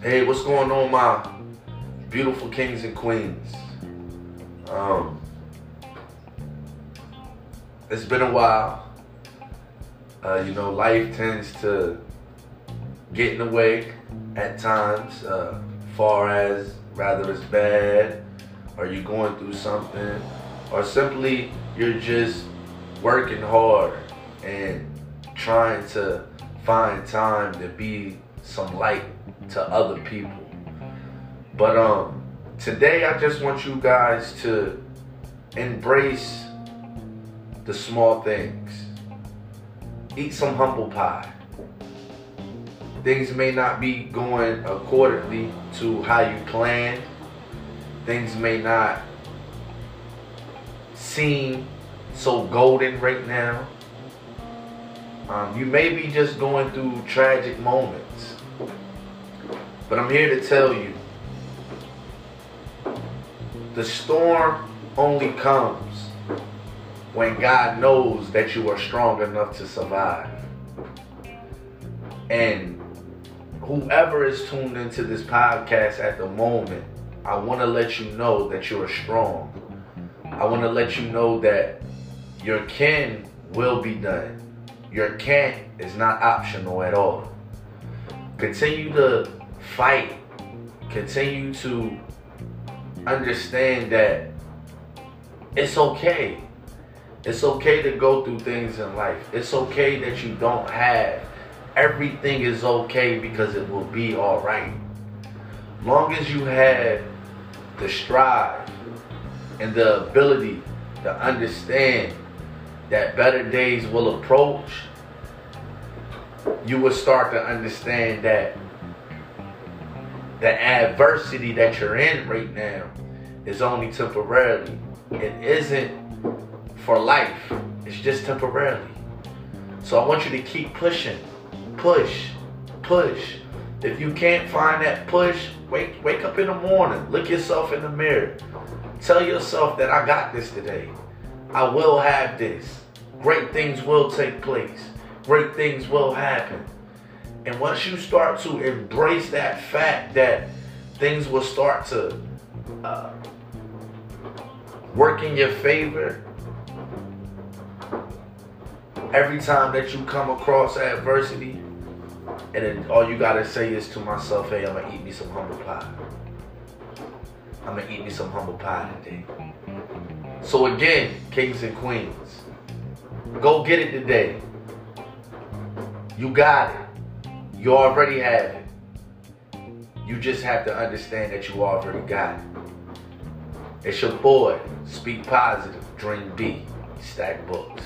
Hey, what's going on, my beautiful kings and queens? Um, it's been a while. Uh, you know, life tends to get in the way at times, uh, far as rather it's bad, or you're going through something, or simply you're just working hard and trying to find time to be some light to other people. But um today I just want you guys to embrace the small things. Eat some humble pie. Things may not be going accordingly to how you plan. Things may not seem so golden right now. Um, you may be just going through tragic moments. But I'm here to tell you the storm only comes when God knows that you are strong enough to survive. And whoever is tuned into this podcast at the moment, I want to let you know that you are strong. I want to let you know that your kin will be done. Your can't is not optional at all. Continue to fight. Continue to understand that it's okay. It's okay to go through things in life. It's okay that you don't have. Everything is okay because it will be all right. Long as you have the strive and the ability to understand that better days will approach, you will start to understand that the adversity that you're in right now is only temporarily. It isn't for life. It's just temporarily. So I want you to keep pushing. Push. Push. If you can't find that push, wake wake up in the morning. Look yourself in the mirror. Tell yourself that I got this today. I will have this. Great things will take place. Great things will happen. And once you start to embrace that fact that things will start to uh, work in your favor, every time that you come across adversity, and then all you gotta say is to myself, hey, I'm gonna eat me some humble pie. I'm gonna eat me some humble pie today. So again, kings and queens, go get it today. You got it. You already have it. You just have to understand that you already got it. It's your boy, Speak Positive, Dream B, Stack Books.